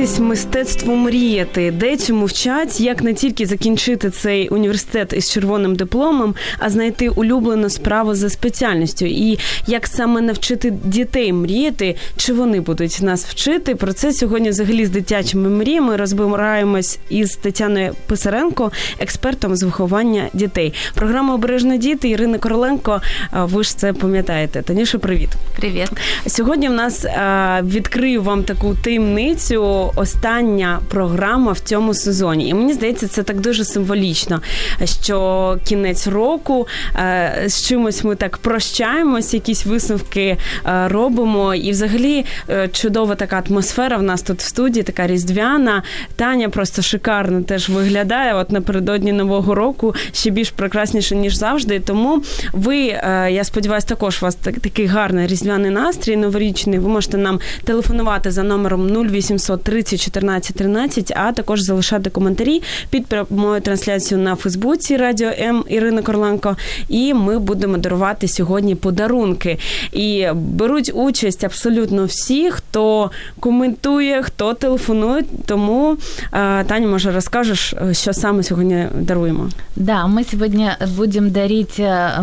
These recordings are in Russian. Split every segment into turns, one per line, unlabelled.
навчитись мистецтву мріяти? Де цьому вчать, як не тільки закінчити цей університет із червоним дипломом, а знайти улюблену справу за спеціальністю? І як саме навчити дітей мріяти? Чи вони будуть нас вчити? Про це сьогодні взагалі з дитячими мріями розбираємось із Тетяною Писаренко, експертом з виховання дітей. Програма Обережно діти Ірина Короленко. Ви ж це пам'ятаєте. Таніша, привіт.
Привет.
Сьогодні в нас е, відкрию вам таку таємницю. Остання програма в цьому сезоні. І мені здається, це так дуже символічно, що кінець року е, з чимось ми так прощаємось, якісь висновки е, робимо. І взагалі е, чудова така атмосфера в нас тут в студії, така різдвяна. Таня просто шикарно теж виглядає. От напередодні нового року ще більш прекрасніше, ніж завжди. Тому ви, е, я сподіваюся, також у вас так- такий гарний різдвяний настрій новорічний. Ви можете нам телефонувати за номером 0800 30 14 13, а також залишати коментарі під прямою трансляцією на Фейсбуці Радіо М Ірина Корленко. І ми будемо дарувати сьогодні подарунки. І беруть участь абсолютно всі, хто коментує, хто телефонує. Тому е, Таня, може, розкажеш, е, що саме сьогодні даруємо?
Да, мы сегодня будем дарить э,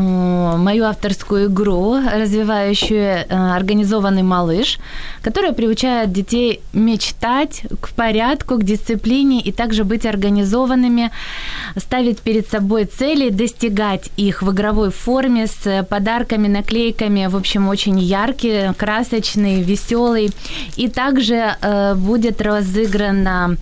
мою авторскую игру, развивающую э, организованный малыш, которая приучает детей мечтать к порядку, к дисциплине и также быть организованными, ставить перед собой цели, достигать их в игровой форме с э, подарками, наклейками, в общем, очень яркий, красочный, веселый. И также э, будет разыграна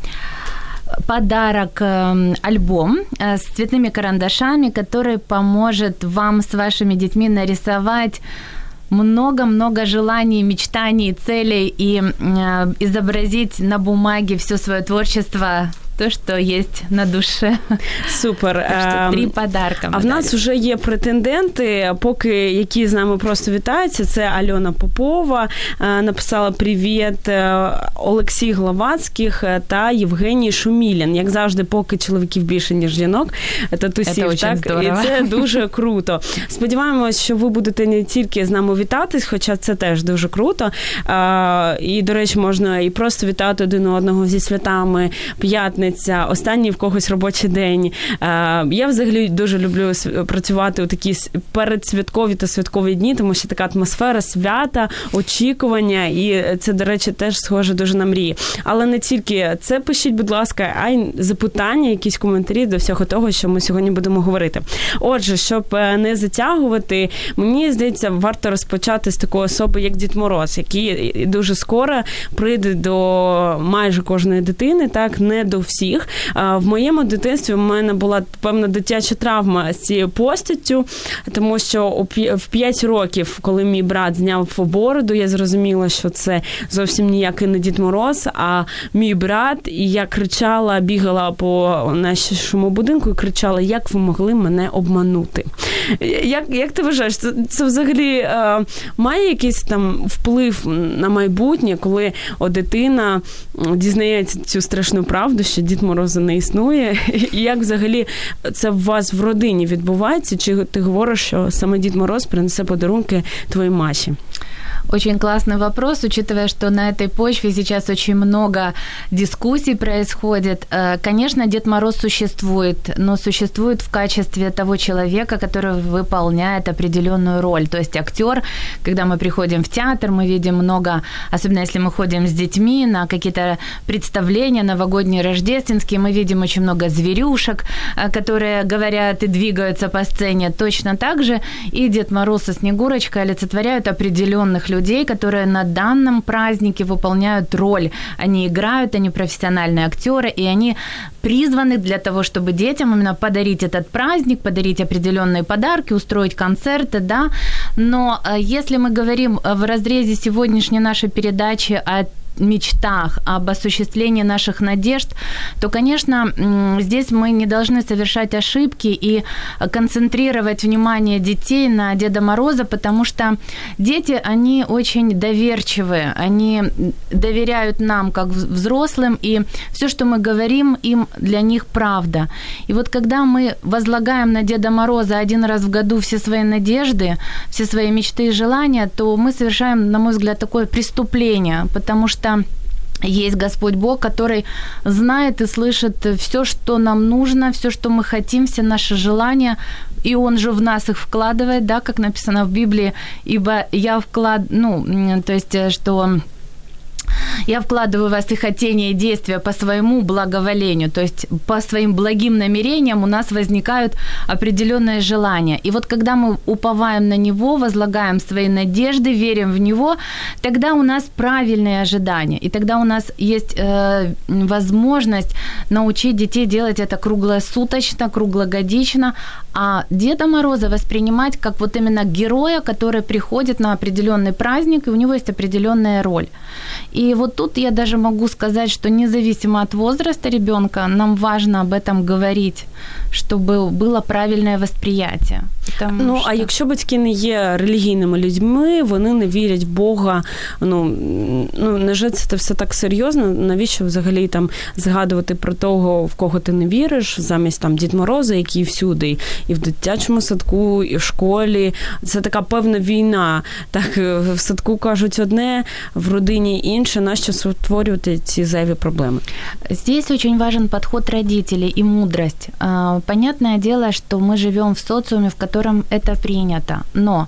подарок э, альбом э, с цветными карандашами, который поможет вам с вашими детьми нарисовать много-много желаний, мечтаний, целей и э, изобразить на бумаге все свое творчество, то, что есть на душе.
Супер.
Так що три подарка.
А в нас вже є претенденти, поки які з нами просто вітаються. Це Альона Попова е, написала привіт, е, Олексій Гловацьких е, та Євгеній Шумілін. Як завжди, поки чоловіків більше ніж жінок, татусів,
Це
так
здорово.
і це дуже круто. Сподіваємось, що ви будете не тільки з нами вітатись, хоча це теж дуже круто. І, до речі, можна і просто вітати один одного зі святами, п'ятниця, останній в когось робочий день. Е, Я взагалі дуже люблю працювати у такі передсвяткові та святкові дні, тому що така атмосфера свята, очікування, і це, до речі, теж схоже дуже на мрії. Але не тільки це пишіть, будь ласка, а й запитання, якісь коментарі до всього того, що ми сьогодні будемо говорити. Отже, щоб е, не затягувати, мені здається, варто розпочати з такої особи, як Дід Мороз, який дуже скоро прийде до майже кожної дитини, так не до всіх. А В моєму дитинстві в мене була певна дитяча травма з цією постаттю, тому що в 5 років, коли мій брат зняв бороду, я зрозуміла, що це зовсім ніякий не Дід Мороз, а мій брат. І я кричала, бігала по нашому будинку і кричала, як ви могли мене обманути. Як, як ти вважаєш, це, це взагалі е, має якийсь там вплив на майбутнє, коли о, дитина дізнається цю страшну правду, що Дід Мороза не існує? І як взагалі це в вас в родині відбувається? Чи ти говориш, що саме Дід Мороз принесе подарунки твоїй Маші?
Очень классный вопрос, учитывая, что на этой почве сейчас очень много дискуссий происходит. Э, Конечно, Дед Мороз существует, но существует в качестве того человека, который выполняет определенную роль. То есть актер, когда мы приходим в театр, мы видим много, особенно если мы ходим с детьми на какие-то представления новогодние, рождественские, мы видим очень много зверюшек, э, которые говорят и двигаются по сцене. Точно так же и Дед Мороз и Снегурочка олицетворяют определенных людей, которые на данном празднике выполняют роль. Они играют, они профессиональные актеры, и они призваны для того, чтобы детям именно подарить этот праздник, подарить определенные подарки, устроить концерты, да. Но э, если мы говорим в разрезе сегодняшней нашей передачи о мечтах, об осуществлении наших надежд, то, конечно, здесь мы не должны совершать ошибки и концентрировать внимание детей на Деда Мороза, потому что дети, они очень доверчивые, они доверяют нам как взрослым, и все, что мы говорим, им для них правда. И вот когда мы возлагаем на Деда Мороза один раз в году все свои надежды, все свои мечты и желания, то мы совершаем, на мой взгляд, такое преступление, потому что что есть Господь Бог, который знает и слышит все, что нам нужно, все, что мы хотим, все наши желания, и Он же в нас их вкладывает, да, как написано в Библии, ибо я вклад, ну, то есть, э, что я вкладываю в вас и хотение, и действия по своему благоволению, то есть по своим благим намерениям у нас возникают определенные желания. И вот когда мы уповаем на Него, возлагаем свои надежды, верим в Него, тогда у нас правильные ожидания. И тогда у нас есть э, возможность научить детей делать это круглосуточно, круглогодично, а Деда Мороза воспринимать как вот именно героя, который приходит на определенный праздник, и у него есть определенная роль. И вот тут я даже могу сказать, что независимо от возраста ребенка, нам важно об этом говорить, чтобы было правильне восприятие.
Тому, ну, що... а якщо батьки не є релігійними людьми, вони не вірять в Бога. Ну ну неже це все так серйозно? Навіщо взагалі там згадувати про того, в кого ти не віриш, замість там Дід Мороза, який всюди, і в дитячому садку, і в школі. Це така певна війна. Так в садку кажуть одне, в родині інше. Нащо створювати ці зайві проблеми?
Здесь очень важен подход родителей и мудрость. Понятное дело, что мы живем в социуме, в котором это принято, но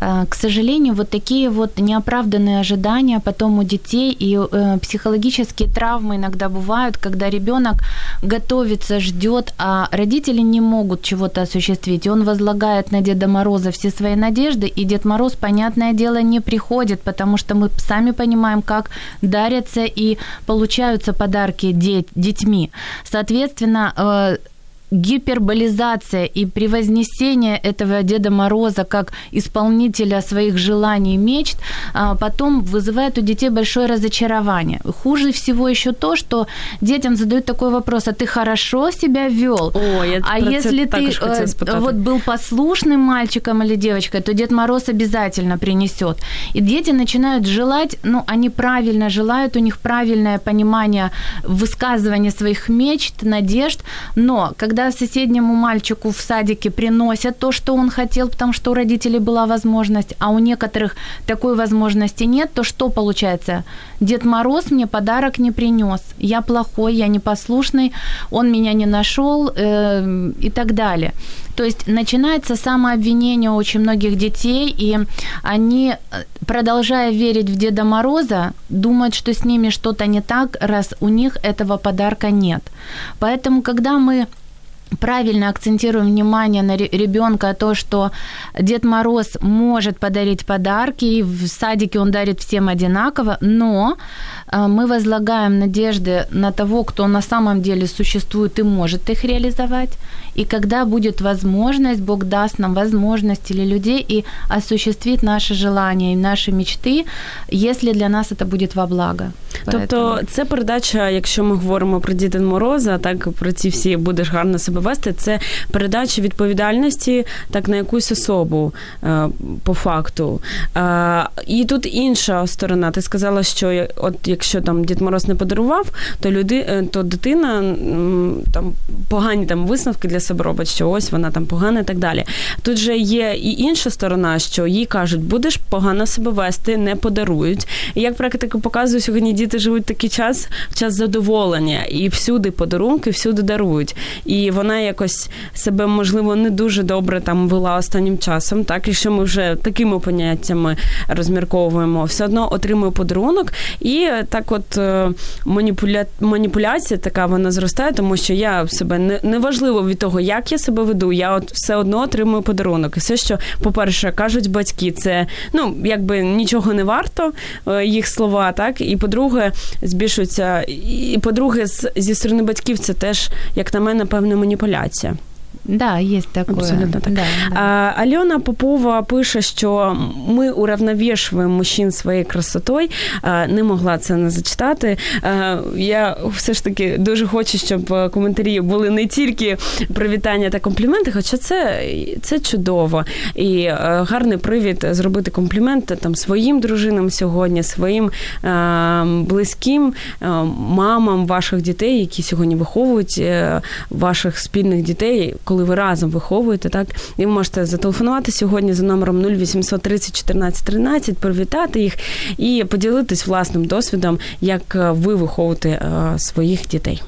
к сожалению, вот такие вот неоправданные ожидания потом у детей и э, психологические травмы иногда бывают, когда ребенок готовится, ждет, а родители не могут чего-то осуществить. И он возлагает на Деда Мороза все свои надежды, и Дед Мороз, понятное дело, не приходит, потому что мы сами понимаем, как дарятся и получаются подарки детьми. Соответственно, э, гиперболизация и превознесение этого Деда Мороза как исполнителя своих желаний и мечт а, потом вызывает у детей большое разочарование. Хуже всего еще то, что детям задают такой вопрос, а ты хорошо себя вел?
О, я
а если ты э, вот был послушным мальчиком или девочкой, то Дед Мороз обязательно принесет. И дети начинают желать, ну, они правильно желают, у них правильное понимание высказывания своих мечт, надежд, но когда когда соседнему мальчику в садике приносят то, что он хотел, потому что у родителей была возможность, а у некоторых такой возможности нет, то что получается? Дед Мороз мне подарок не принес, я плохой, я непослушный, он меня не нашел э, и так далее. То есть начинается самообвинение очень многих детей, и они, э, продолжая верить в Деда Мороза, думают, что с ними что-то не так, раз у них этого подарка нет. Поэтому, когда мы правильно акцентируем внимание на ребенка, то, что Дед Мороз может подарить подарки, и в садике он дарит всем одинаково, но а, мы возлагаем надежды на того, кто на самом деле существует и может их реализовать. И когда будет возможность, Бог даст нам возможность или людей и осуществит наши желания и наши мечты, если для нас это будет во благо.
Тобто це передача, якщо ми говоримо про Діда Мороза, так про ці всі будеш гарно себе вести, це передача відповідальності так на якусь особу е, по факту. Е, і тут інша сторона. Ти сказала, що от якщо там Дід Мороз не подарував, то люди, е, то дитина там погані там висновки для себе робить, що ось вона там погана і так далі. Тут же є і інша сторона, що їй кажуть, будеш погано себе вести, не подарують. І як практика показує, сьогодні діти живуть такий час, час задоволення, і всюди подарунки, всюди дарують. І вона якось себе, можливо, не дуже добре там вела останнім часом. Так, якщо ми вже такими поняттями розмірковуємо, все одно отримує подарунок. І так, от е, маніпуля... маніпуляція така вона зростає, тому що я себе не неважливо від того, як я себе веду, я от все одно отримую подарунок. І все, що, по-перше, кажуть батьки, це ну якби нічого не варто, е, їх слова, так і по-друге, збільшується. І по-друге, зі сторони батьків це теж, як на мене, певна маніпуляція.
Да, есть такое.
Абсолютно так. Да, да. А, Альона Попова пише, що ми уравновішуємо мужчин своєю красотою. А, не могла це не зачитати. А, я все ж таки дуже хочу, щоб коментарі були не тільки привітання та компліменти, хоча це це чудово. І а, гарний привід зробити компліменти там своїм дружинам сьогодні, своїм близьким мамам ваших дітей, які сьогодні виховують е, ваших спільних дітей. Коли ви разом виховуєте, так і ви можете зателефонувати сьогодні за номером 0800 30 14 13, привітати їх і поділитись власним досвідом, як ви виховуєте своїх дітей.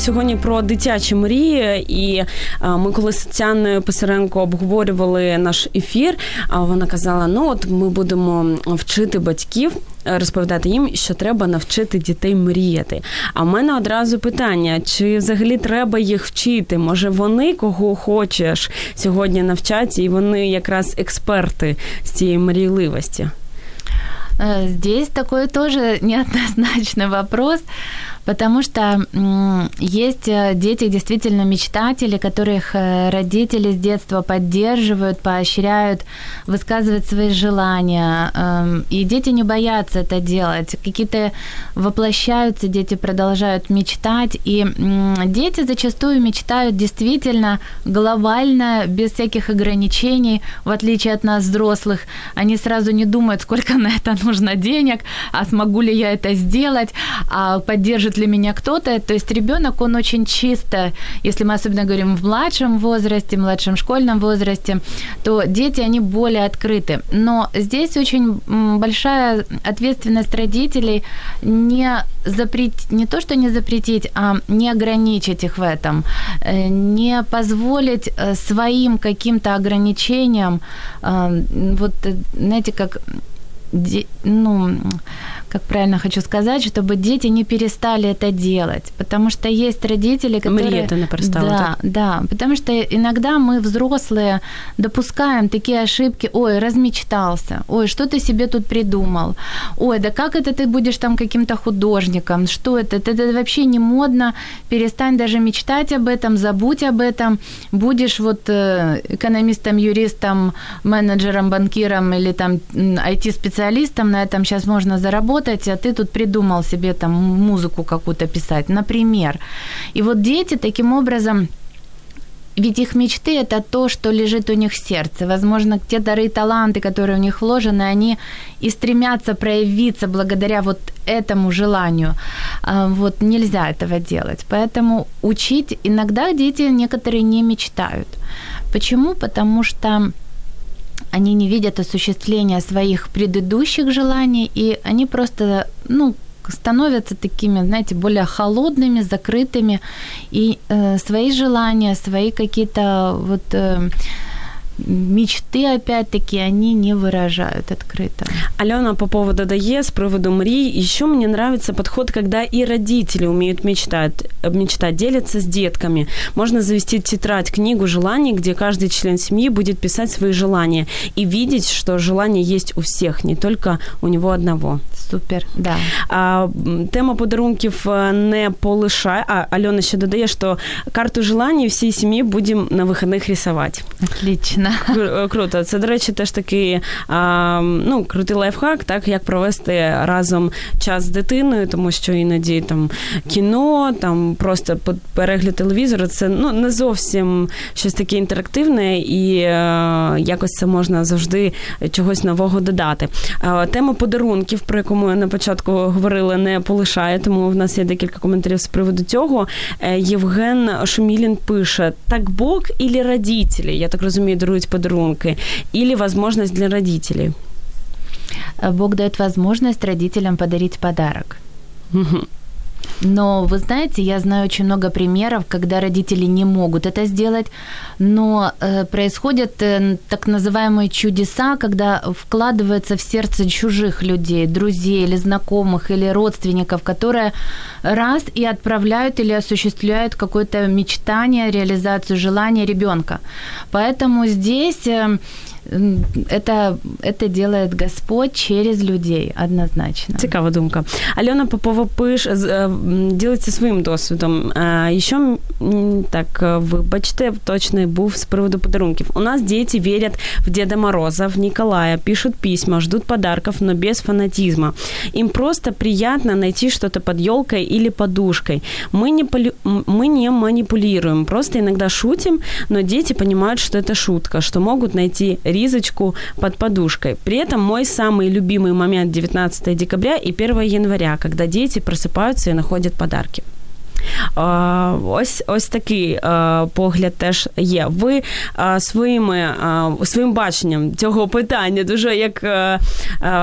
Сьогодні про дитячі мрії, і ми коли з Тетяною Писаренко обговорювали наш ефір, вона казала: ну от ми будемо вчити батьків. Е, розповідати їм, що треба навчити дітей мріяти. А в мене одразу питання: чи взагалі треба їх вчити? Може, вони кого хочеш сьогодні навчаться, і вони якраз експерти з цієї мрійливості?
Е, здесь такой тоже неоднозначный вопрос. Потому что есть э, дети, действительно мечтатели, которых э, родители с детства поддерживают, поощряют, высказывать свои желания. Эм, и дети не боятся это делать. Какие-то воплощаются, дети продолжают мечтать. И дети зачастую мечтают действительно глобально, без всяких ограничений, в отличие от нас, взрослых. Они сразу не думают, сколько на это нужно денег, а смогу ли я это сделать, а поддержит для меня кто-то. То есть ребенок, он очень чисто, если мы особенно говорим в младшем возрасте, младшем школьном возрасте, то дети, они более открыты. Но здесь очень большая ответственность родителей не запретить, не то, что не запретить, а не ограничить их в этом, э, не позволить э, своим каким-то ограничениям, э, вот, знаете, как ну, как правильно хочу сказать, чтобы дети не перестали это делать, потому что есть родители, которые...
Мрия не перестала,
да,
так?
да, потому что иногда мы, взрослые, допускаем такие ошибки, ой, размечтался, ой, что ты себе тут придумал, ой, да как это ты будешь там каким-то художником, что это, это, это вообще не модно, перестань даже мечтать об этом, забудь об этом, будешь вот э, экономистом, юристом, менеджером, банкиром или там IT-специалистом, на этом сейчас можно заработать, работать, а ты тут придумал себе там музыку какую-то писать, например. И вот дети таким образом ведь их мечты – это то, что лежит у них в сердце. Возможно, те дары и таланты, которые у них вложены, они и стремятся проявиться благодаря вот этому желанию. А, вот нельзя этого делать. Поэтому учить иногда дети некоторые не мечтают. Почему? Потому что они не видят осуществления своих предыдущих желаний, и они просто, ну, становятся такими, знаете, более холодными, закрытыми, и э, свои желания, свои какие-то вот э, мечты, опять-таки, они не выражают открыто.
Алена Попова додає з приводу мрій, еще мне нравится подход, когда и родители умеют мечтать, мечтать, делятся с детками. Можно завести тетрадь, книгу желаний, где каждый член семьи будет писать свои желания и видеть, что желание есть у всех, не только у него одного.
Супер, да.
А, тема подарунків не полишає. А Альона ще додає, що карту желаний всей семьи будем на выходных рисовать.
Отлично. Конечно.
Круто. Це, до речі, теж такий а, ну, крутий лайфхак, так, як провести разом час з дитиною, тому що іноді там кіно, там просто перегляд телевізору, це ну, не зовсім щось таке інтерактивне, і а, якось це можна завжди чогось нового додати. А, тема подарунків, про яку ми на початку говорили, не полишає, тому в нас є декілька коментарів з приводу цього. Е, Євген Шумілін пише: так Бог или родителі? Я так розумію, дарують подарунки, или возможность для родителей.
Бог дает возможность родителям подарить подарок. Но вы знаете, я знаю очень много примеров, когда родители не могут это сделать, но э, происходят э, так называемые чудеса, когда вкладывается в сердце чужих людей, друзей или знакомых или родственников, которые раз и отправляют или осуществляют какое-то мечтание, реализацию желания ребенка. Поэтому здесь э, это, это делает Господь через людей, однозначно.
Цікава думка. Альона Попова пиш, ділиться своїм досвідом. І що, так, вибачте, точно був з приводу подарунків. У нас дети верят в Деда Мороза, в Николая, пишут письма, ждут подарков, но без фанатизма. Им просто приятно найти что-то под елкой или подушкой. Мы не, полю... мы не манипулируем, просто иногда шутим, но дети понимают, что это шутка, что могут найти ризочку под подушкой. При этом мой самый любимый момент 19 декабря и 1 января, когда дети просыпаются и находят подарки. Ось ось такий погляд теж є. Ви своїми своїм баченням цього питання дуже як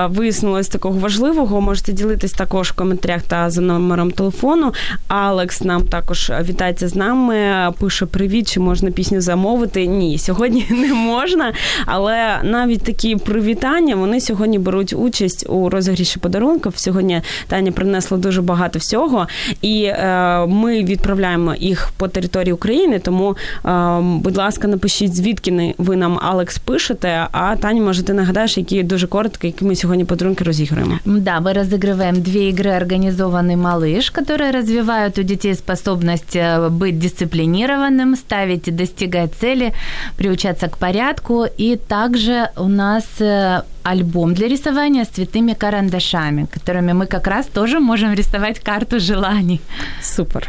висунулось такого важливого, можете ділитись також в коментарях та за номером телефону. Алекс нам також вітається з нами. Пише привіт, чи можна пісню замовити? Ні, сьогодні не можна. Але навіть такі привітання вони сьогодні беруть участь у розігріші подарунків. Сьогодні Таня принесла дуже багато всього. І ми відправляємо їх по території України. Тому, будь ласка, напишіть, звідки ви нам Алекс пишете. А Таня, може, ти нагадаєш, які дуже коротко, які ми сьогодні подарунки розіграємо.
Да, мы разыгрываем две игры «Организованный малыш», которые развивают у детей способность э, быть дисциплинированным, ставить и достигать цели, приучаться к порядку. И также у нас э, альбом для рисования с цветными карандашами, которыми мы как раз тоже можем рисовать карту желаний.
Супер.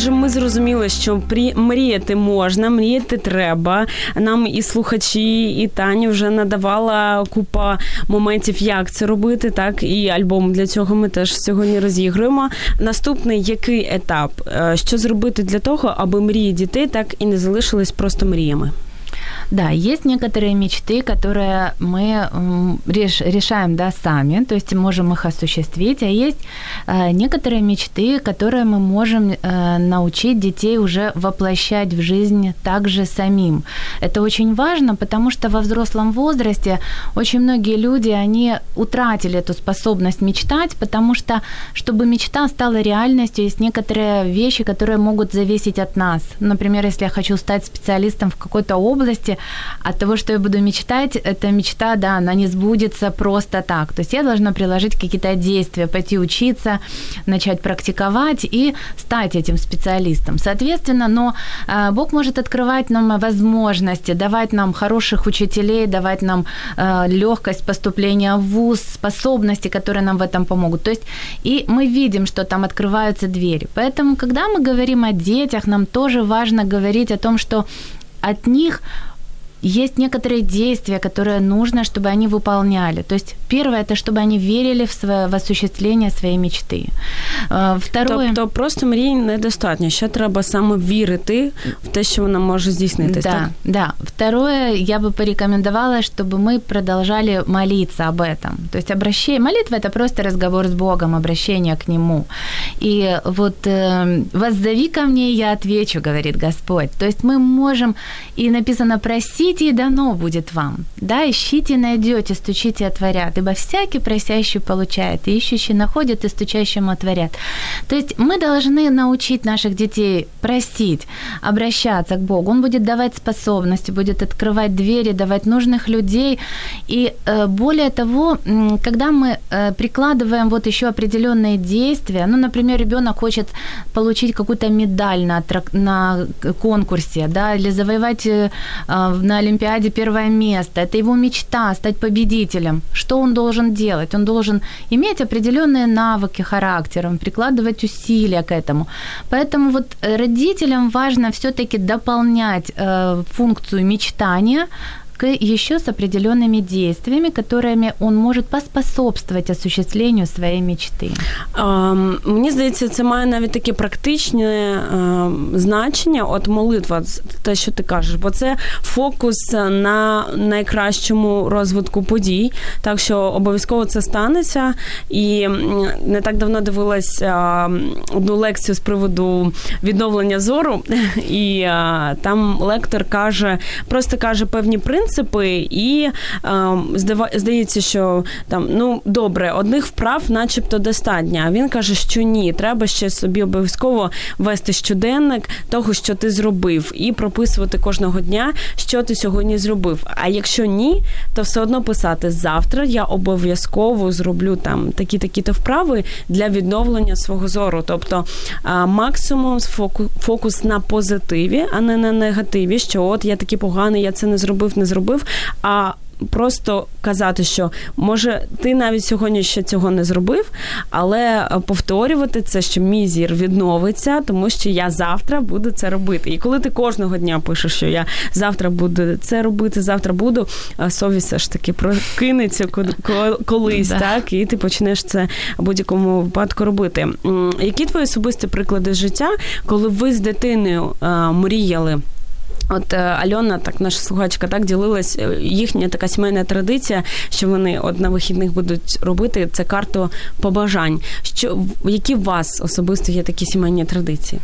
Отже, ми зрозуміли, що мріяти можна, мріяти треба. Нам і слухачі, і Таня вже надавала купа моментів, як це робити. Так, і альбом для цього ми теж сьогодні розігруємо. Наступний який етап? Е, що зробити для того, аби мрії дітей так і не залишились просто мріями?
Да, есть некоторые мечты, которые мы реш, решаем да, сами, то есть можем их осуществить, а есть э, некоторые мечты, которые мы можем э, научить детей уже воплощать в жизнь также самим. Это очень важно, потому что во взрослом возрасте очень многие люди, они утратили эту способность мечтать, потому что, чтобы мечта стала реальностью, есть некоторые вещи, которые могут зависеть от нас. Например, если я хочу стать специалистом в какой-то области, от того, что я буду мечтать, эта мечта, да, она не сбудется просто так. То есть я должна приложить какие-то действия, пойти учиться, начать практиковать и стать этим специалистом. Соответственно, но э, Бог может открывать нам возможности, давать нам хороших учителей, давать нам э, легкость поступления в ВУЗ, способности, которые нам в этом помогут. То есть и мы видим, что там открываются двери. Поэтому, когда мы говорим о детях, нам тоже важно говорить о том, что от них есть некоторые действия, которые нужно, чтобы они выполняли. То есть первое это чтобы они верили в своє в осуществлення своєї мечти.
Второе... Тобто просто мрій недостатньо. Ще треба саме вірити в те, що вона може здійснитись.
Да,
так?
да. Второе, я бы порекомендовала, чтобы мы продолжали молиться об этом. То есть обращение, молитва это просто разговор с Богом, обращение к Нему. И вот э, воззови ко мне, я отвечу, говорит Господь. То есть мы можем, и написано просить, Ищите, и дано будет вам. Да, ищите, найдете, стучите, отворят. ибо всякий просящий получает, и ищущий находит, и стучащему отворят. То есть мы должны научить наших детей просить, обращаться к Богу. Он будет давать способности, будет открывать двери, давать нужных людей. И э, более того, когда мы э, прикладываем вот еще определенные действия, ну, например, ребенок хочет получить какую-то медаль на, на конкурсе, да, или завоевать э, на Олимпиаде первое место, это его мечта стать победителем. Что он должен делать? Он должен иметь определенные навыки характером, прикладывать усилия к этому. Поэтому вот родителям важно все-таки дополнять э, функцию мечтания еще с определенными действиями, которыми он може поспособствовать осуществленню своєї мечти.
Um, мені здається, це має навіть таке практичне значення. От молитва, те, що ти кажеш, бо це фокус на найкращому розвитку подій. Так що обов'язково це станеться. І не так давно дивилась одну лекцію з приводу відновлення зору, і там лектор каже, просто каже певні принципи принципи, і е, здається, що там ну добре, одних вправ, начебто, достатньо. А він каже, що ні, треба ще собі обов'язково вести щоденник того, що ти зробив, і прописувати кожного дня, що ти сьогодні зробив. А якщо ні, то все одно писати завтра я обов'язково зроблю там такі-такі то вправи для відновлення свого зору. Тобто максимум фокус на позитиві, а не на негативі, що от я такий поганий, я це не зробив, не зробив зробив. а Просто казати, що може ти навіть сьогодні ще цього не зробив, але повторювати це, що мій зір відновиться, тому що я завтра буду це робити. І коли ти кожного дня пишеш, що я завтра буду це робити, завтра буду, совість все ж таки прокинеться колись, так і ти почнеш це в будь-якому випадку робити. Які твої особисті приклади життя, коли ви з дитиною мріяли? От е, Альона, так наша слухачка, так ділилась е, їхня така сімейна традиція, що вони от на вихідних будуть робити це карту побажань. Що які у вас особисто є такі сімейні традиції?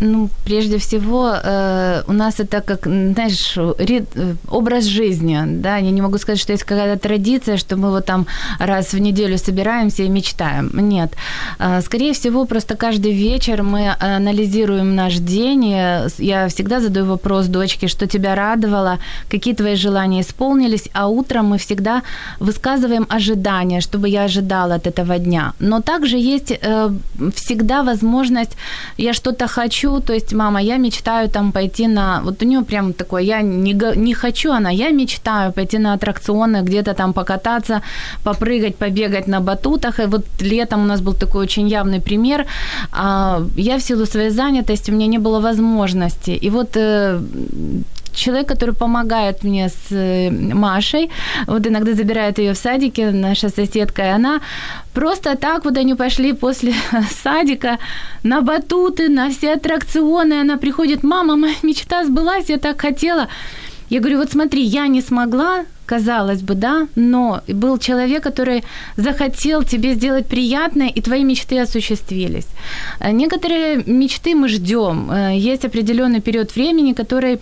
Ну, прежде всего, э, у нас это как, знаешь, рит, э, образ жизни, да, я не могу сказать, что есть какая-то традиция, что мы вот там раз в неделю собираемся и мечтаем. Нет. Э, скорее всего, просто каждый вечер мы анализируем наш день, и я всегда задаю вопрос дочке, что тебя радовало, какие твои желания исполнились, а утром мы всегда высказываем ожидания, чтобы я ожидала от этого дня. Но также есть э, всегда возможность, я что-то хочу, хочу, то есть, мама, я мечтаю там пойти на... Вот у нее прям такое, я не, не хочу, она, я мечтаю пойти на аттракционы, где-то там покататься, попрыгать, побегать на батутах. И вот летом у нас был такой очень явный пример. А, я в силу своей занятости, у меня не было возможности. И вот э, человек, который помогает мне с э, Машей, вот иногда забирает ее в садике, наша соседка, и она просто так вот они пошли после садика на батуты, на все аттракционы, она приходит, мама, моя мечта сбылась, я так хотела. Я говорю, вот смотри, я не смогла, казалось бы, да, но был человек, который захотел тебе сделать приятное, и твои мечты осуществились. Некоторые мечты мы ждем. Э, есть определенный период времени, который Э,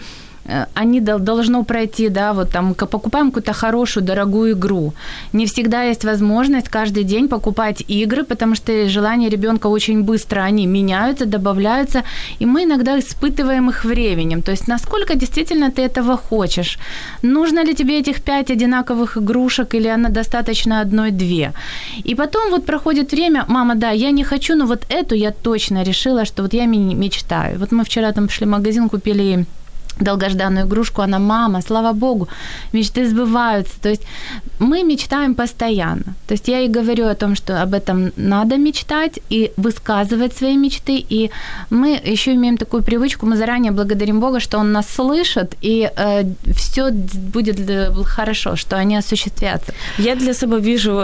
они должно пройти, да, вот там покупаем какую-то хорошую, дорогую игру. Не всегда есть возможность каждый день покупать игры, потому что желания ребенка очень быстро, они меняются, добавляются, и мы иногда испытываем их временем. То есть насколько действительно ты этого хочешь? Нужно ли тебе этих пять одинаковых игрушек или она достаточно одной-две? И потом вот проходит время, мама, да, я не хочу, но вот эту я точно решила, что вот я мечтаю. Вот мы вчера там пошли в магазин, купили долгожданную игрушку, она мама, слава богу, мечты сбываются. То есть мы мечтаем постоянно. То есть я и говорю о том, что об этом надо мечтать и высказывать свои мечты. И мы еще имеем такую привычку, мы заранее благодарим Бога, что Он нас слышит, и э, все будет хорошо, что они осуществятся.
Я для себе віжу,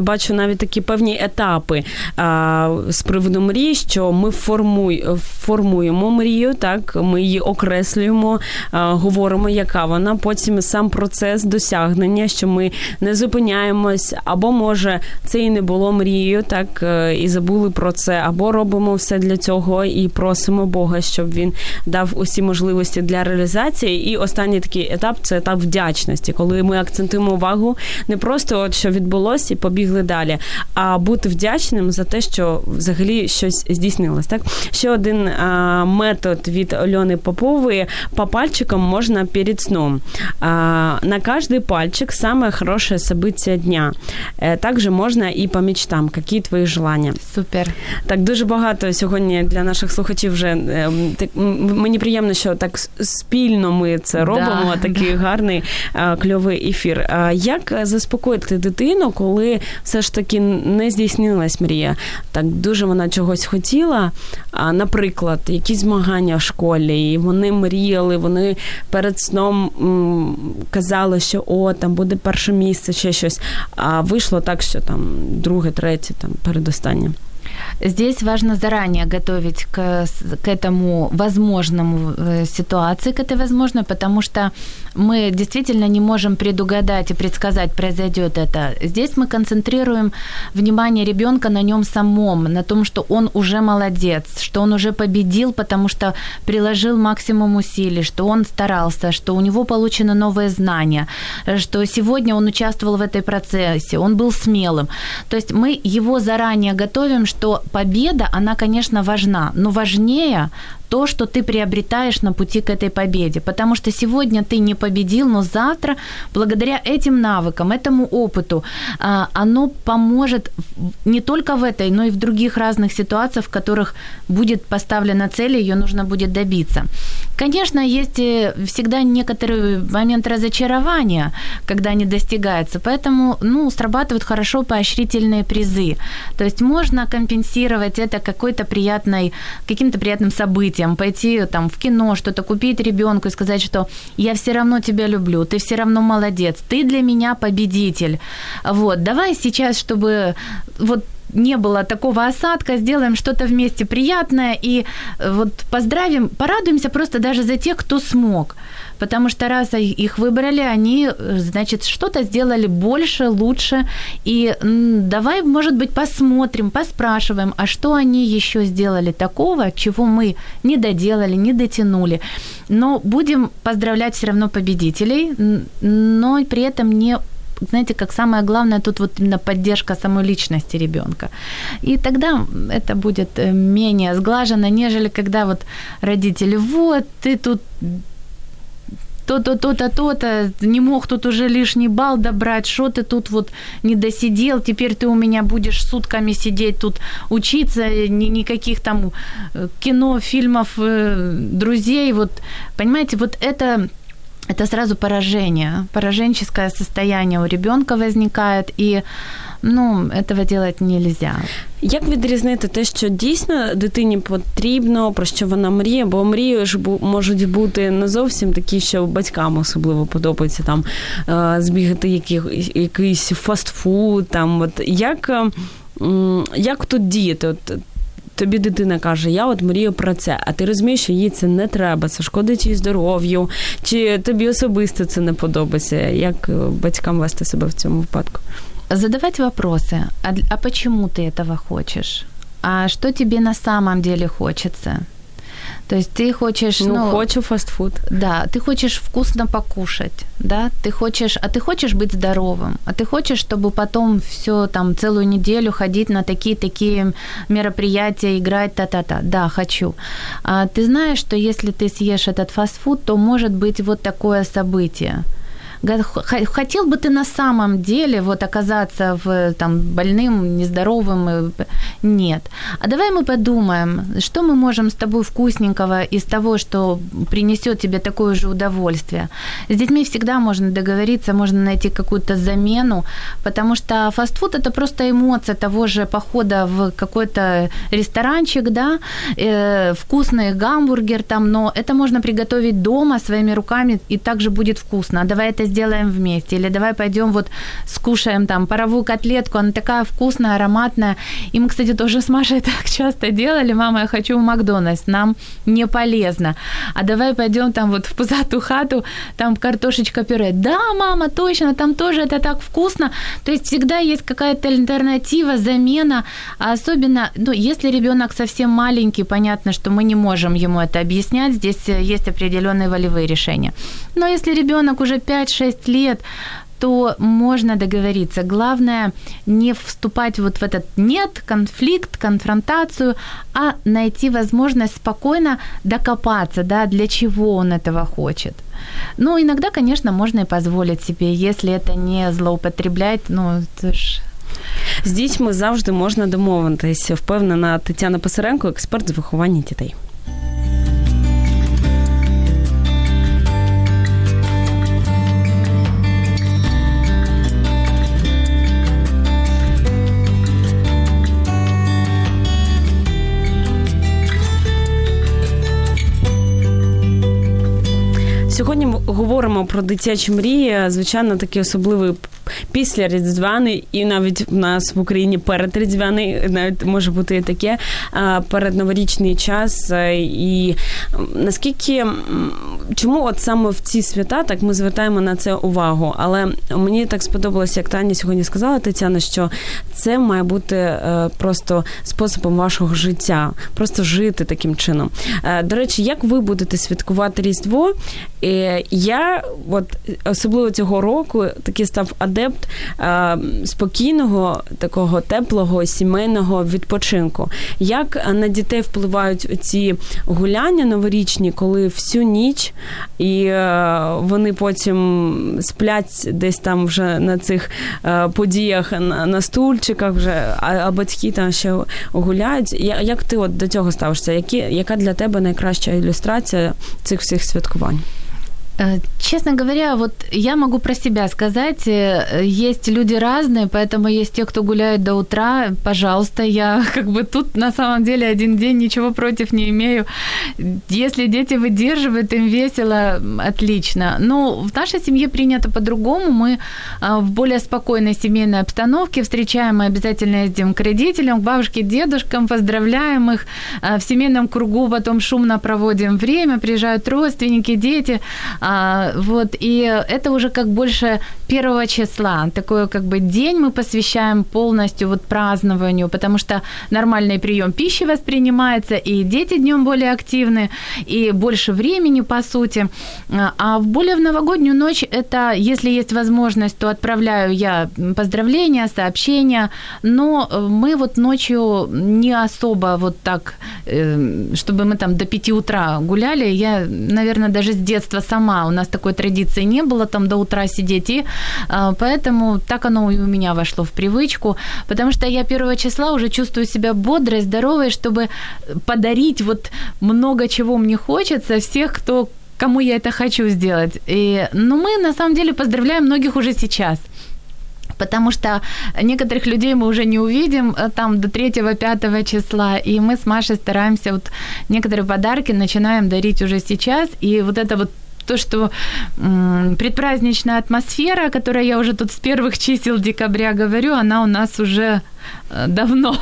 бачу навіть такі певні етапи а, з приводу мрії, що ми формуй, формуємо мрію, так, ми її окреслюємо, чітко говоримо, яка вона. Потім сам процес досягнення, що ми не зупиняємось, або може це і не було мрією, так і забули про це, або робимо все для цього і просимо Бога, щоб він дав усі можливості для реалізації. І останній такий етап це етап вдячності, коли ми акцентуємо увагу не просто от що відбулося і побігли далі, а бути вдячним за те, що взагалі щось здійснилось. Так ще один а, метод від Альони Попової по пальчикам можна перед сном. А, на каждый пальчик самое хорошее событие дня. Э, также можна і по мечтам. Які твої желання?
Супер.
Так дуже багато сьогодні для наших слухачів вже так мені приємно, що так спільно ми це робимо. Да, Такий да. гарний кльовий ефір. Як заспокоїти дитину, коли все ж таки не здійснилась мрія? Так дуже вона чогось хотіла. А, Наприклад, якісь змагання в школі, і вони мріяли, вони перед сном м, казали, що о, там буде перше місце, чи щось. А вийшло так, що там друге, третє, там передостаннє.
Здесь важно заранее готовить к, к этому возможному э, ситуации, к этой возможной, потому что мы действительно не можем предугадать и предсказать, произойдет это. Здесь мы концентрируем внимание ребенка на нем самом, на том, что он уже молодец, что он уже победил, потому что приложил максимум усилий, что он старался, что у него получены новые знания, что сегодня он участвовал в этой процессе, он был смелым. То есть мы его заранее готовим, что победа, она, конечно, важна, но важнее то, что ты приобретаешь на пути к этой победе. Потому что сегодня ты не победил, но завтра, благодаря этим навыкам, этому опыту, а, оно поможет не только в этой, но и в других разных ситуациях, в которых будет поставлена цель, ее нужно будет добиться. Конечно, есть э, всегда некоторый момент разочарования, когда не достигается, поэтому ну, срабатывают хорошо поощрительные призы. То есть можно компенсировать это какой-то приятной, каким-то приятным событием, пойти там в кино, что-то купить ребенку и сказать, что я все равно тебя люблю, ты все равно молодец, ты для меня победитель. Вот, давай сейчас, чтобы вот не было такого осадка, сделаем что-то вместе приятное и э, вот поздравим, порадуемся просто даже за тех, кто смог. Потому что раз их выбрали, они, э, значит, что-то сделали больше, лучше. И давай, может быть, посмотрим, поспрашиваем, а что они еще сделали такого, чего мы не доделали, не дотянули. Но будем поздравлять все равно победителей, но при этом не знаете, как самое главное тут вот именно поддержка самой личности ребенка. И тогда это будет э, менее сглажено, нежели когда вот родители, вот ты тут то-то, то-то, то-то, не мог тут уже лишний балл добрать, что ты тут вот не досидел, теперь ты у меня будешь сутками сидеть тут учиться, ни, никаких там э, кино, фильмов, э, друзей, вот, понимаете, вот это это сразу поражение, пораженческое состояние у ребенка возникает, и ну, этого делать нельзя.
Як відрізнити те, що дійсно дитині потрібно, про що вона мріє, бо мрії ж можуть бути не зовсім такі, що батькам особливо подобається там е, збігати який, якийсь фастфуд, там от як, як тут діяти? От тобі дитина каже, я от мрію про це, а ти розумієш, що їй це не треба, це шкодить їй здоров'ю, чи тобі особисто це не подобається? Як е, батькам вести себе в цьому випадку?
Задавать вопросы. А, а почему ты этого хочешь? А что тебе на самом деле хочется? То есть ты хочешь...
Ну, ну хочу фастфуд.
Да, ты хочешь вкусно покушать, да, ты хочешь... А ты хочешь быть здоровым, а ты хочешь, чтобы потом все там целую неделю ходить на такие-такие мероприятия, играть, та-та-та. Да, хочу. А ты знаешь, что если ты съешь этот фастфуд, то может быть вот такое событие – хотел бы ты на самом деле вот оказаться в, там, больным, нездоровым? Нет. А давай мы подумаем, что мы можем с тобой вкусненького из того, что принесет тебе такое же удовольствие. С детьми всегда можно договориться, можно найти какую-то замену, потому что фастфуд – это просто эмоция того же похода в какой-то ресторанчик, да, э, вкусный гамбургер там, но это можно приготовить дома своими руками, и также будет вкусно. А давай это сделаем вместе. Или давай пойдем вот скушаем там паровую котлетку, она такая вкусная, ароматная. И мы, кстати, тоже с Машей так часто делали. Мама, я хочу в Макдональдс, нам не полезно. А давай пойдем там вот в пузатую хату, там картошечка пюре. Да, мама, точно, там тоже это так вкусно. То есть всегда есть какая-то альтернатива, замена. А особенно, ну, если ребенок совсем маленький, понятно, что мы не можем ему это объяснять. Здесь есть определенные волевые решения. Но если ребенок уже 5-6 лет, то можно договориться. Главное не вступать вот в этот нет, конфликт, конфронтацию, а найти возможность спокойно докопаться, да, для чего он этого хочет. Ну, иногда, конечно, можно и позволить себе, если это не злоупотреблять, ну, это ж
з дітьми завжди можна домовитись. Впевнена Тетяна Писаренко, експерт з виховання дітей. Сьогодні ми говоримо про дитячі мрії. Звичайно, такий особливий після Різдвяний, і навіть в нас в Україні перед Різдвяний, навіть може бути таке перед новорічний час. І наскільки чому от саме в ці свята так ми звертаємо на це увагу? Але мені так сподобалося, як Таня сьогодні сказала Тетяна, що це має бути е, просто способом вашого життя, просто жити таким чином. Е, до речі, як ви будете святкувати Різдво? Е, я от особливо цього року такий став адепт спокійного, такого теплого сімейного відпочинку. Як на дітей впливають ці гуляння новорічні, коли всю ніч і вони потім сплять десь там вже на цих подіях на стульчиках, вже а батьки там ще гуляють. Як ти от до цього ставишся? Які яка для тебе найкраща ілюстрація цих всіх святкувань?
Э, честно говоря, вот я могу про себя сказать. Э, есть люди разные, поэтому есть те, кто гуляет до утра. Пожалуйста, я как бы тут на самом деле один день ничего против не имею. Если дети выдерживают, им весело, отлично. Но в нашей семье принято по-другому. Мы а, в более спокойной семейной обстановке встречаем, мы обязательно ездим к родителям, к бабушке, дедушкам, поздравляем их. В семейном кругу потом шумно проводим время, приезжают родственники, дети – а, вот, и это уже как больше первого числа. Такой как бы день мы посвящаем полностью вот празднованию, потому что нормальный прием пищи воспринимается, и дети днем более активны, и больше времени, по сути. А в более в новогоднюю ночь это, если есть возможность, то отправляю я поздравления, сообщения, но мы вот ночью не особо вот так, э, чтобы мы там до 5 утра гуляли. Я, наверное, даже с детства сама сама. У нас такой традиции не было, там до утра сидеть. И а, поэтому так оно и у меня вошло в привычку. Потому что я первого числа уже чувствую себя бодрой, здоровой, чтобы подарить вот много чего мне хочется всех, кто кому я это хочу сделать. И, ну, мы на самом деле поздравляем многих уже сейчас потому что некоторых людей мы уже не увидим э, там до 3-5 числа, и мы с Машей стараемся вот некоторые подарки начинаем дарить уже сейчас, и вот это вот то, что предпраздничная атмосфера, которая я уже тут с первых чисел декабря говорю, она у нас уже давно.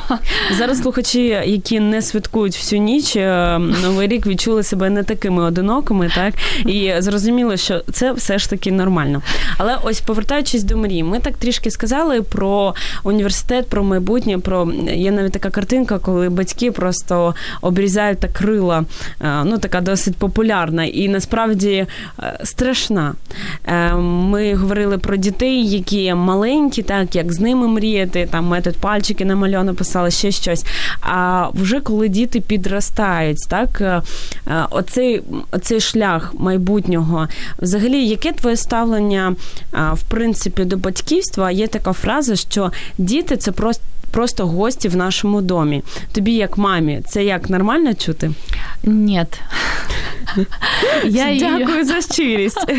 Зараз слухачі, які не святкують всю ніч, е, новий рік відчули себе не такими одинокими, так і зрозуміло, що це все ж таки нормально. Але ось повертаючись до мрії, ми так трішки сказали про університет, про майбутнє. Про є навіть така картинка, коли батьки просто обрізають так крила. Е, ну така досить популярна і насправді страшна. Ми говорили про дітей, які маленькі, так як з ними мріяти, там метод пальчики на мальо написали, ще щось. А вже коли діти підростають, так е, е, оцей, оцей шлях майбутнього, взагалі, яке твоє ставлення е, в принципі до батьківства? Є така фраза, що діти це просто. Просто гості в нашому домі. Тобі, як мамі, це як нормально чути?
Ні.
Я Дякую ее... за щирість.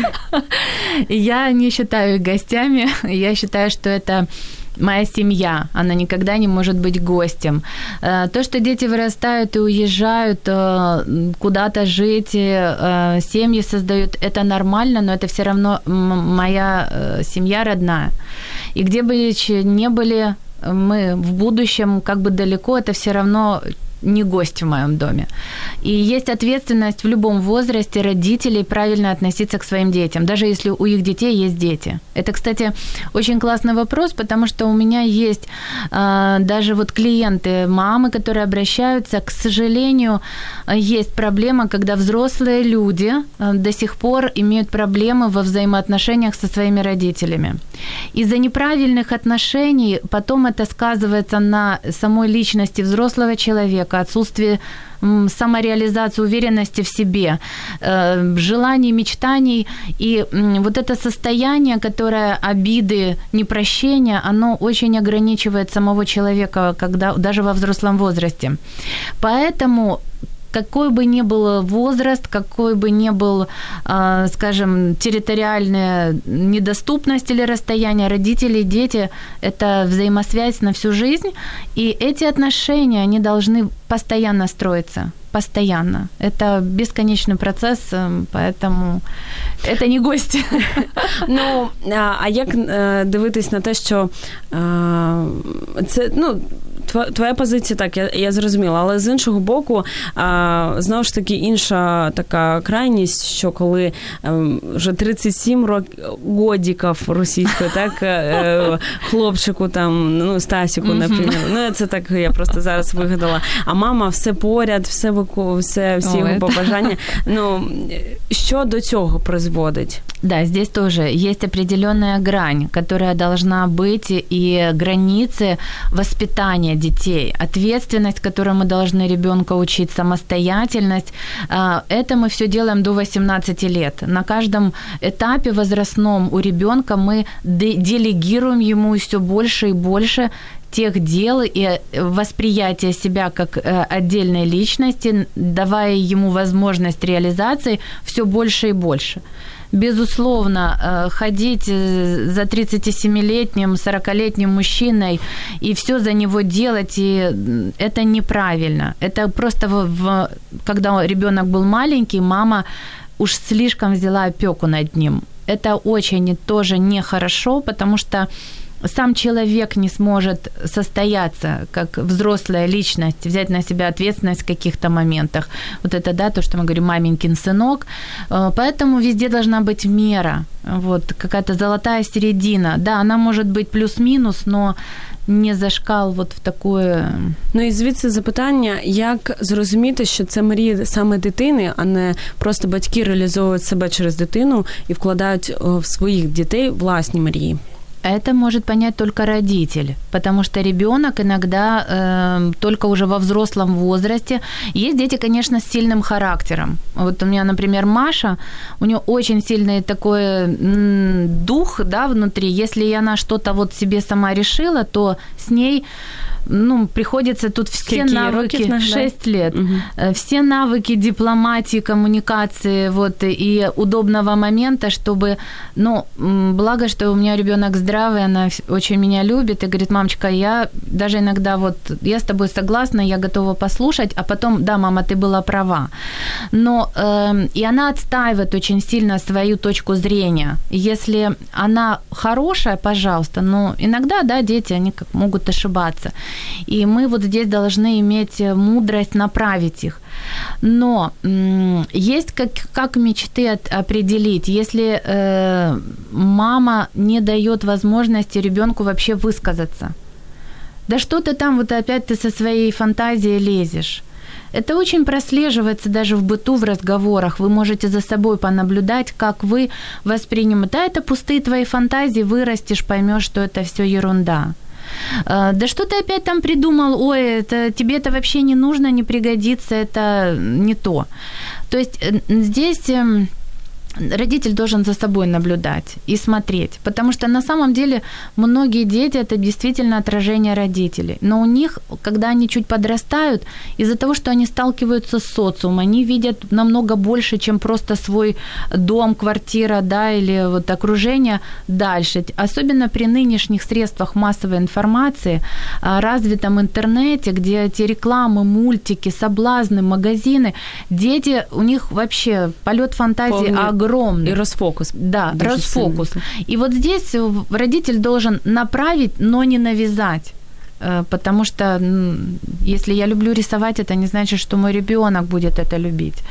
Я не считаю их гостями. Я считаю, что это моя семья, она никогда не может быть гостем. Э, то, что дети вырастают и уезжают э, куда-то жить, э, семьи создают, это нормально, но это все равно моя семья родная. И где бы ни были мы в будущем, как бы далеко, это все равно не гость в моем доме. И есть ответственность в любом возрасте родителей правильно относиться к своим детям, даже если у их детей есть дети. Это, кстати, очень классный вопрос, потому что у меня есть э, даже вот клиенты, мамы, которые обращаются, к сожалению, есть проблема, когда взрослые люди э, до сих пор имеют проблемы во взаимоотношениях со своими родителями. Из-за неправильных отношений потом это сказывается на самой личности взрослого человека, отсутствие самореализации, уверенности в себе, э, желаний, мечтаний. И вот это состояние, которое обиды, непрощения, оно очень ограничивает самого человека, когда, даже во взрослом возрасте. Поэтому какой бы ни был возраст, какой бы ни был, а, скажем, территориальная недоступность или расстояние, родители и дети – это взаимосвязь на всю жизнь, и эти отношения, они должны постоянно строиться постоянно. Это бесконечный процес, э, поэтому это не гості.
Ну, а як е, дивитись на те, що е, це, ну, твоя позиція так, я я зрозуміла, але з іншого боку, а, знову ж таки, інша така крайність, що коли а, ем, вже 37 років годіків російською, так е, е, хлопчику там, ну, Стасіку, наприклад, ну це так я просто зараз вигадала. А мама все поряд, все вику, все всі його побажання. Ну що до цього призводить?
Да, здесь тоже есть определенная грань, которая должна быть, и границы воспитания детей, ответственность, которую мы должны ребенка учить, самостоятельность. А, это мы все делаем до 18 лет. На каждом этапе возрастном у ребенка мы делегируем ему все больше и больше тех дел и восприятия себя как э, отдельной личности, давая ему возможность реализации все больше и больше безусловно, э, ходить э, за 37-летним, 40-летним мужчиной и все за него делать, и это неправильно. Это просто, в, в, когда ребенок был маленький, мама уж слишком взяла опеку над ним. Это очень тоже нехорошо, потому что сам человек не сможет состояться как взрослая личность, взять на себя ответственность в каких-то моментах. Вот это, да, то, что мы говорим, маменькин сынок. Э, поэтому везде должна быть мера, вот какая-то золотая середина. Да, она может быть плюс-минус, но не зашкал вот в такое.
Ну і звідси запитання, як зрозуміти, що це мрії саме дитини, а не просто батьки реалізовують себе через дитину і вкладають в своїх дітей власні мрії.
Это может понять только родитель, потому что ребенок иногда э, только уже во взрослом возрасте. Есть дети, конечно, с сильным характером. Вот у меня, например, Маша, у нее очень сильный такой м, дух да, внутри. Если она что-то вот себе сама решила, то с ней ну, приходится тут все Какие навыки, роки, 6 лет, угу. все навыки дипломатии, коммуникации, вот, и удобного момента, чтобы, ну, благо, что у меня ребенок здравый, она очень меня любит, и говорит, мамочка, я даже иногда вот, я с тобой согласна, я готова послушать, а потом, да, мама, ты была права. Но, э, и она отстаивает очень сильно свою точку зрения. Если она хорошая, пожалуйста, но иногда, да, дети, они как могут ошибаться. И мы вот здесь должны иметь э, мудрость направить их. Но есть как, как мечты от, определить, если э, мама не дает возможности ребенку вообще высказаться. Да что ты там вот опять ты со своей фантазией лезешь? Это очень прослеживается даже в быту, в разговорах. Вы можете за собой понаблюдать, как вы воспринимаете. Да, это пустые твои фантазии, вырастешь, поймешь, что это все ерунда. А, да что ты опять там придумал? Ой, это, тебе это вообще не нужно, не пригодится, это не то. То есть э, здесь эм, родитель должен за собой наблюдать и смотреть, потому что на самом деле многие дети это действительно отражение родителей, но у них, когда они чуть подрастают, из-за того, что они сталкиваются с социумом, они видят намного больше, чем просто свой дом, квартира, да, или вот окружение дальше. Особенно при нынешних средствах массовой информации, а, развитом интернете, где эти рекламы, мультики, соблазны, магазины, дети, у них вообще полет фантазии огромный огромный.
И расфокус.
Да, расфокус. Сильный. И вот здесь родитель должен направить, но не навязать э, потому что если я люблю рисовать, это не значит, что мой ребенок будет это любить.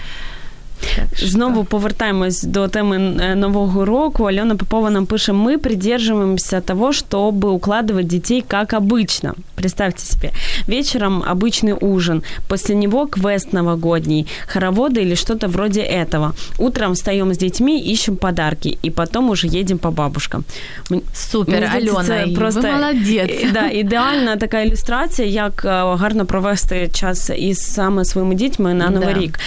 Так Знову повертаємось до теми э, Нового року. Алена Попова нам пише: мы придерживаемся того, чтобы укладывать детей как обычно. Представьте себе, вечером обычный ужин, после него квест новогодний, хороводы или что-то вроде этого. Утром встаем с детьми, ищем подарки, и потом уже едем по бабушкам.
Супер, Альона, просто ви молодець.
Да, ідеальна така ілюстрація, як гарно провести час із саме своїми дітьми на Новий да. рік.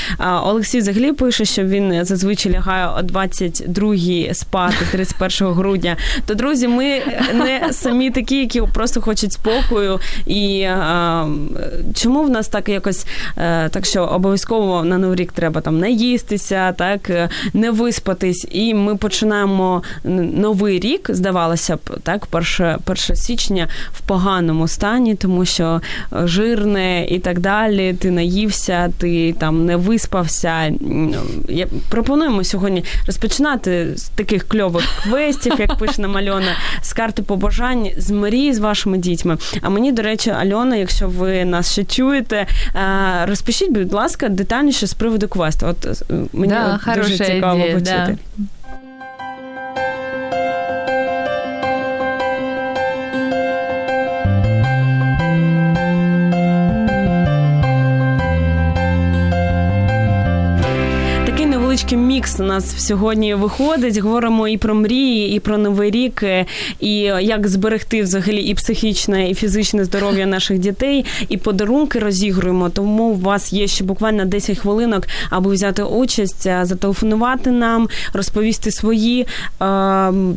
Олексій Загліп пише, що він зазвичай лягає о 22-й спати 31 грудня. То друзі, ми не самі такі, які просто хочуть спокою. І а, чому в нас так якось а, е, так, що обов'язково на новий рік треба там наїстися, так е, не виспатись, і ми починаємо новий рік, здавалося б, так, 1, 1 січня в поганому стані, тому що жирне і так далі. Ти наївся, ти там не виспався я пропонуємо сьогодні розпочинати з таких кльових квестів, як пише нам Альона, з карти побажань, з мрії з вашими дітьми. А мені, до речі, Альона, якщо ви нас ще чуєте, розпишіть, будь ласка, детальніше з приводу квесту. От е, мені
да,
от дуже цікаво
ідея,
почути.
Да.
Невеличкий мікс у нас сьогодні виходить. Говоримо і про мрії, і про новий рік, і як зберегти взагалі і психічне, і фізичне здоров'я наших дітей, і подарунки розігруємо. Тому у вас є ще буквально 10 хвилинок, аби взяти участь, зателефонувати нам, розповісти свої е,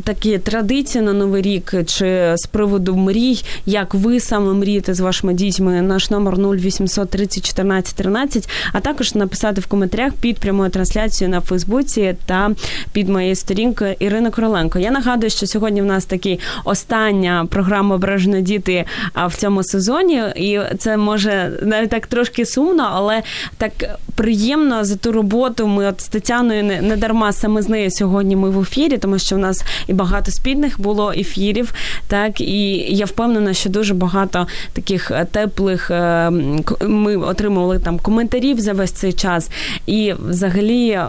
такі традиції на новий рік чи з приводу мрій, як ви саме мрієте з вашими дітьми. Наш номер 0800 30 14 13, а також написати в коментарях під прямою трансляцією на Фейсбуці та під моєю сторінкою Ірина Короленко. Я нагадую, що сьогодні в нас такий остання програма «Ображені діти в цьому сезоні, і це може навіть так трошки сумно, але так приємно за ту роботу. Ми от з Тетяною не, дарма саме з нею сьогодні. Ми в ефірі, тому що в нас і багато спільних було ефірів. Так і я впевнена, що дуже багато таких теплих е, ми отримували там коментарів за весь цей час. І взагалі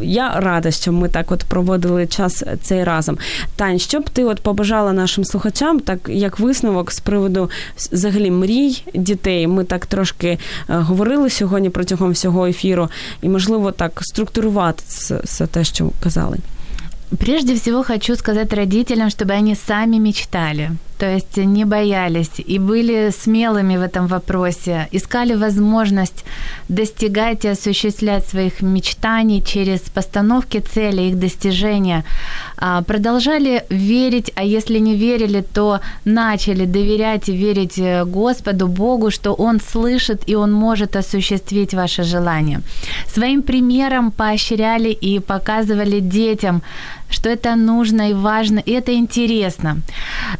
я рада, що ми так от проводили час цей разом. Тань, що б ти от побажала нашим слухачам, так як висновок з приводу взагалі мрій дітей? Ми так трошки е, говорили сьогодні протягом всього ефіру, і можливо так структурувати все те, що казали.
Прежде всего хочу сказать родителям, чтобы они сами мечтали, то есть не боялись и были смелыми в этом вопросе, искали возможность достигать и осуществлять своих мечтаний через постановки цели, их достижения, а, продолжали верить, а если не верили, то начали доверять и верить э, Господу, Богу, что Он слышит и Он может осуществить ваше желание. Своим примером поощряли и показывали детям, что это нужно и важно, и это интересно.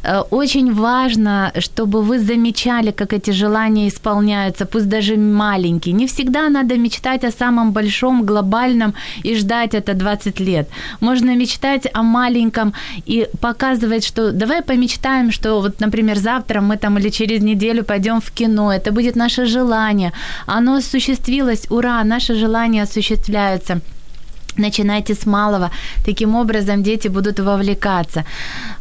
Э, очень важно, чтобы вы замечали, как эти желания исполняются, пусть даже маленькие. Не всегда надо мечтать о самом большом, глобальном и ждать это 20 лет. Можно мечтать о маленьком и показывать, что давай помечтаем, что вот, например, завтра мы там или через неделю пойдем в кино, это будет наше желание. Оно осуществилось, ура, наши желания осуществляются. Начинайте с малого. Таким образом дети будут вовлекаться.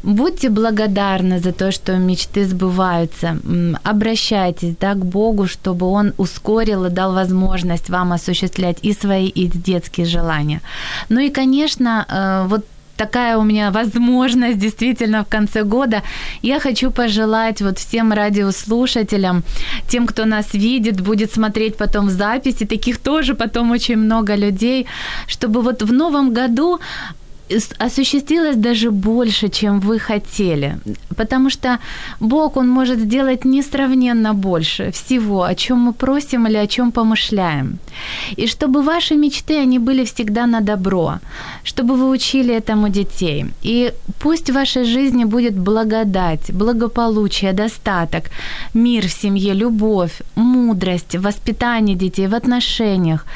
Будьте благодарны за то, что мечты сбываются. Обращайтесь да, к Богу, чтобы Он ускорил и дал возможность вам осуществлять и свои, и детские желания. Ну и, конечно, э, вот такая у меня возможность действительно в конце года. Я хочу пожелать вот всем радиослушателям, тем, кто нас видит, будет смотреть потом в записи, таких тоже потом очень много людей, чтобы вот в новом году осуществилось даже больше, чем вы хотели. Потому что Бог, Он может сделать несравненно больше всего, о чем мы просим или о чем помышляем. И чтобы ваши мечты, они были всегда на добро, чтобы вы учили этому детей. И пусть в вашей жизни будет благодать, благополучие, достаток, мир в семье, любовь, мудрость, воспитание детей в отношениях,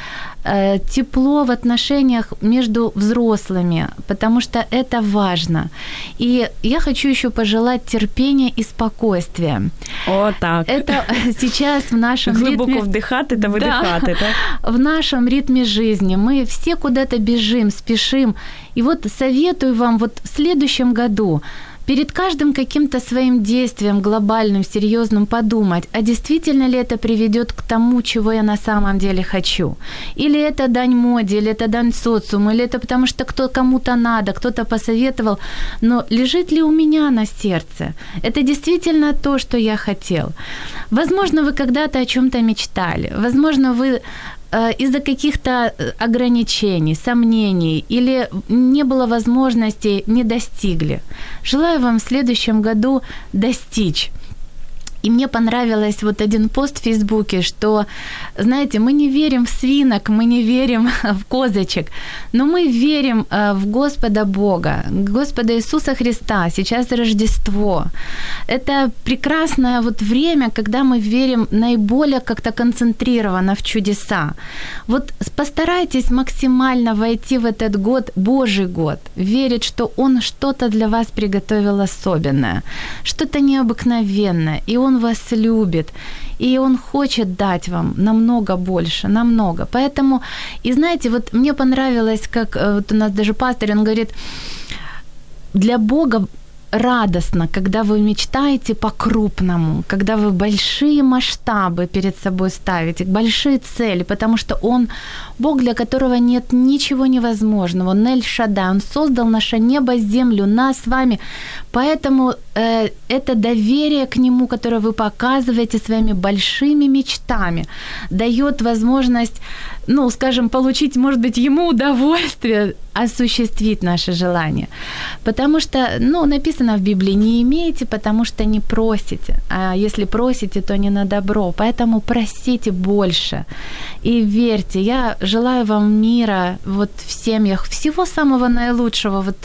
тепло в отношениях между взрослыми, потому что это важно. И я хочу еще пожелать терпения и спокойствия.
О, так.
Это сейчас в нашем
Глубоко
ритме...
вдыхать, это выдыхать, да.
так? В нашем ритме жизни мы все куда-то бежим, спешим. И вот советую вам вот в следующем году перед каждым каким-то своим действием глобальным, серьезным подумать, а действительно ли это приведет к тому, чего я на самом деле хочу? Или это дань моде, или это дань социуму, или это потому что кто кому-то надо, кто-то посоветовал, но лежит ли у меня на сердце? Это действительно то, что я хотел. Возможно, вы когда-то о чем-то мечтали. Возможно, вы из-за каких-то э, ограничений, сомнений или не было возможности, не достигли. Желаю вам в следующем году достичь и мне понравилось вот один пост в Фейсбуке, что, знаете, мы не верим в свинок, мы не верим в козочек, но мы верим э, в Господа Бога, Господа Иисуса Христа. Сейчас Рождество. Это прекрасное вот время, когда мы верим наиболее как-то концентрированно в чудеса. Вот постарайтесь максимально войти в этот год, Божий год, верить, что Он что-то для вас приготовил особенное, что-то необыкновенное, и Он вас любит, и Он хочет дать вам намного больше, намного. Поэтому, и знаете, вот мне понравилось, как э, вот у нас даже пастор, он говорит, для Бога радостно, когда вы мечтаете по-крупному, когда вы большие масштабы перед собой ставите, большие цели, потому что Он Бог, для которого нет ничего невозможного. Нель Шада, Он создал наше небо, землю, нас с вами. Поэтому э, это доверие к Нему, которое вы показываете своими большими мечтами, дает возможность, ну, скажем, получить, может быть, Ему удовольствие осуществить наше желание. Потому что, ну, написано в Библии, не имеете, потому что не просите. А если просите, то не на добро. Поэтому просите больше. И верьте, я желаю вам мира вот в семьях, всего самого наилучшего. Вот.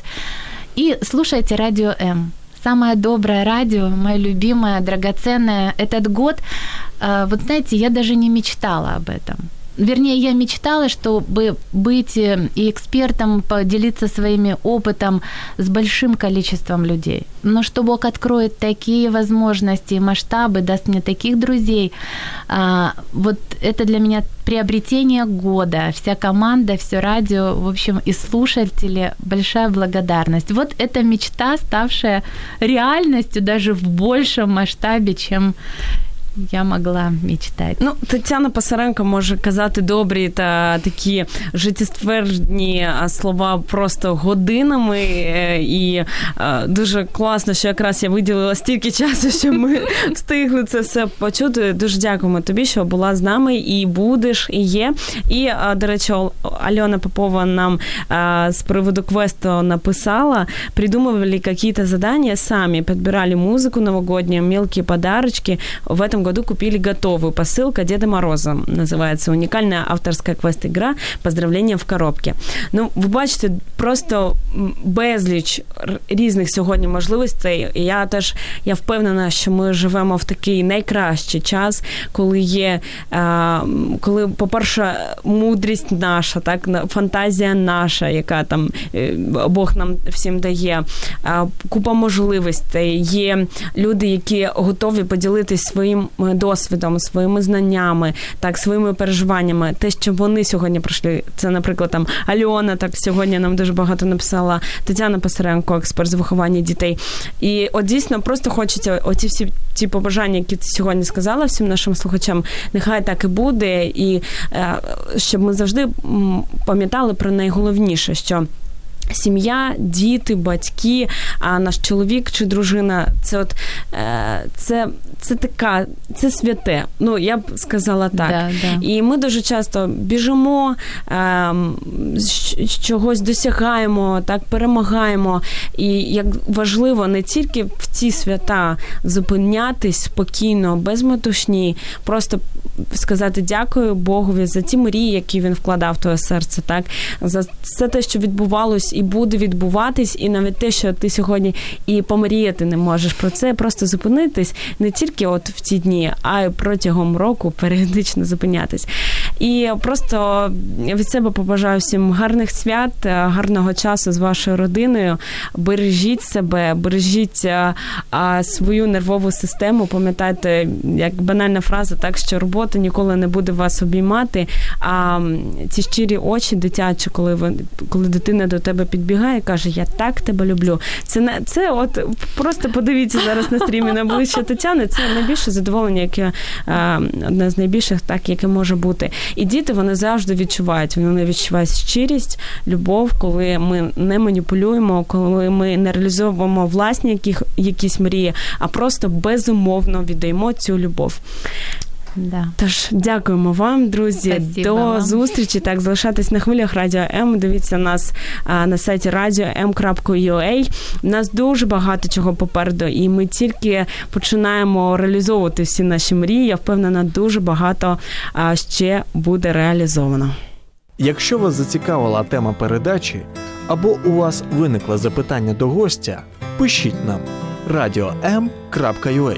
И слушайте Радио М. Самое доброе радио, мое любимое, драгоценное. Этот год, а, вот знаете, я даже не мечтала об этом. Вернее, я мечтала, чтобы быть э, и экспертом, поделиться своими опытом с большим количеством людей. Но что Бог откроет такие возможности и масштабы, даст мне таких друзей, а, вот это для меня приобретение года. Вся команда, все радио, в общем, и слушатели, большая благодарность. Вот эта мечта, ставшая реальностью даже в большем масштабе, чем я могла мечтати.
Ну, Тетяна Пасаренко може казати добрі та такі життєствердні слова просто годинами. Е, і е, дуже класно, що якраз я виділила стільки часу, щоб ми встигли це все почути. Дуже дякуємо тобі, що була з нами і будеш, і є. І, е, до речі, Альона Попова нам з приводу квесту написала, придумывали какие-то задания сами, подбирали музыку новогоднюю, мелкие подарочки. В этом году купили готовую посылку Деда Мороза. Называется уникальная авторская квест-игра «Поздравлення в коробці». Ну, ви бачите, просто безліч різних сьогодні можливостей. Я теж я впевнена, що ми живемо в такий найкращий час, коли є, коли, по-перше, мудрість наша, так, фантазія наша, яка там е, Бог нам всім дає, купа можливостей. Є люди, які готові поділитись своїм досвідом, своїми знаннями, так, своїми переживаннями, те, що вони сьогодні пройшли. Це, наприклад, там Альона, так сьогодні нам дуже багато написала Тетяна Писаренко, експерт з виховання дітей. І от дійсно просто хочеться оці всі ті побажання, які ти сьогодні сказала всім нашим слухачам, нехай так і буде, і е, щоб ми завжди пам'ятали про найголовніше, що Сім'я, діти, батьки, а наш чоловік чи дружина це от е, це це така, це святе. Ну я б сказала так. Да, да. І ми дуже часто біжимо, е, чогось досягаємо, так перемагаємо. І як важливо не тільки в ці свята зупинятись спокійно, без метушні, просто сказати дякую Богові за ті мрії, які він вкладав в твоє серце, так за все те, що відбувалось і буде відбуватись, і навіть те, що ти сьогодні і помріяти не можеш про це, просто зупинитись не тільки от в ці дні, а й протягом року періодично зупинятись. І просто від себе побажаю всім гарних свят, гарного часу з вашою родиною. Бережіть себе, бережіть а, свою нервову систему. Пам'ятайте, як банальна фраза, так що робота ніколи не буде вас обіймати. А ці щирі очі дитячі, коли ви коли дитина до тебе підбігає, каже: Я так тебе люблю. Це це, от просто подивіться зараз на стрімі на обличчя Тетяни. Це найбільше задоволення, яке одне з найбільших, так яке може бути. І діти вони завжди відчувають. Вони відчувають щирість, любов, коли ми не маніпулюємо, коли ми не реалізовуємо власні якісь мрії, а просто безумовно віддаємо цю любов. Да. Тож дякуємо вам, друзі. Спасибо До вам. зустрічі. Так, залишайтесь на хвилях Радіо М. Дивіться нас а, на сайті radio.m.ua. У нас дуже багато чого попереду, і ми тільки починаємо реалізовувати всі наші мрії. Я впевнена, дуже багато а, ще буде реалізовано.
Якщо вас зацікавила тема передачі або у вас виникло запитання до гостя, пишіть нам radio.m.ua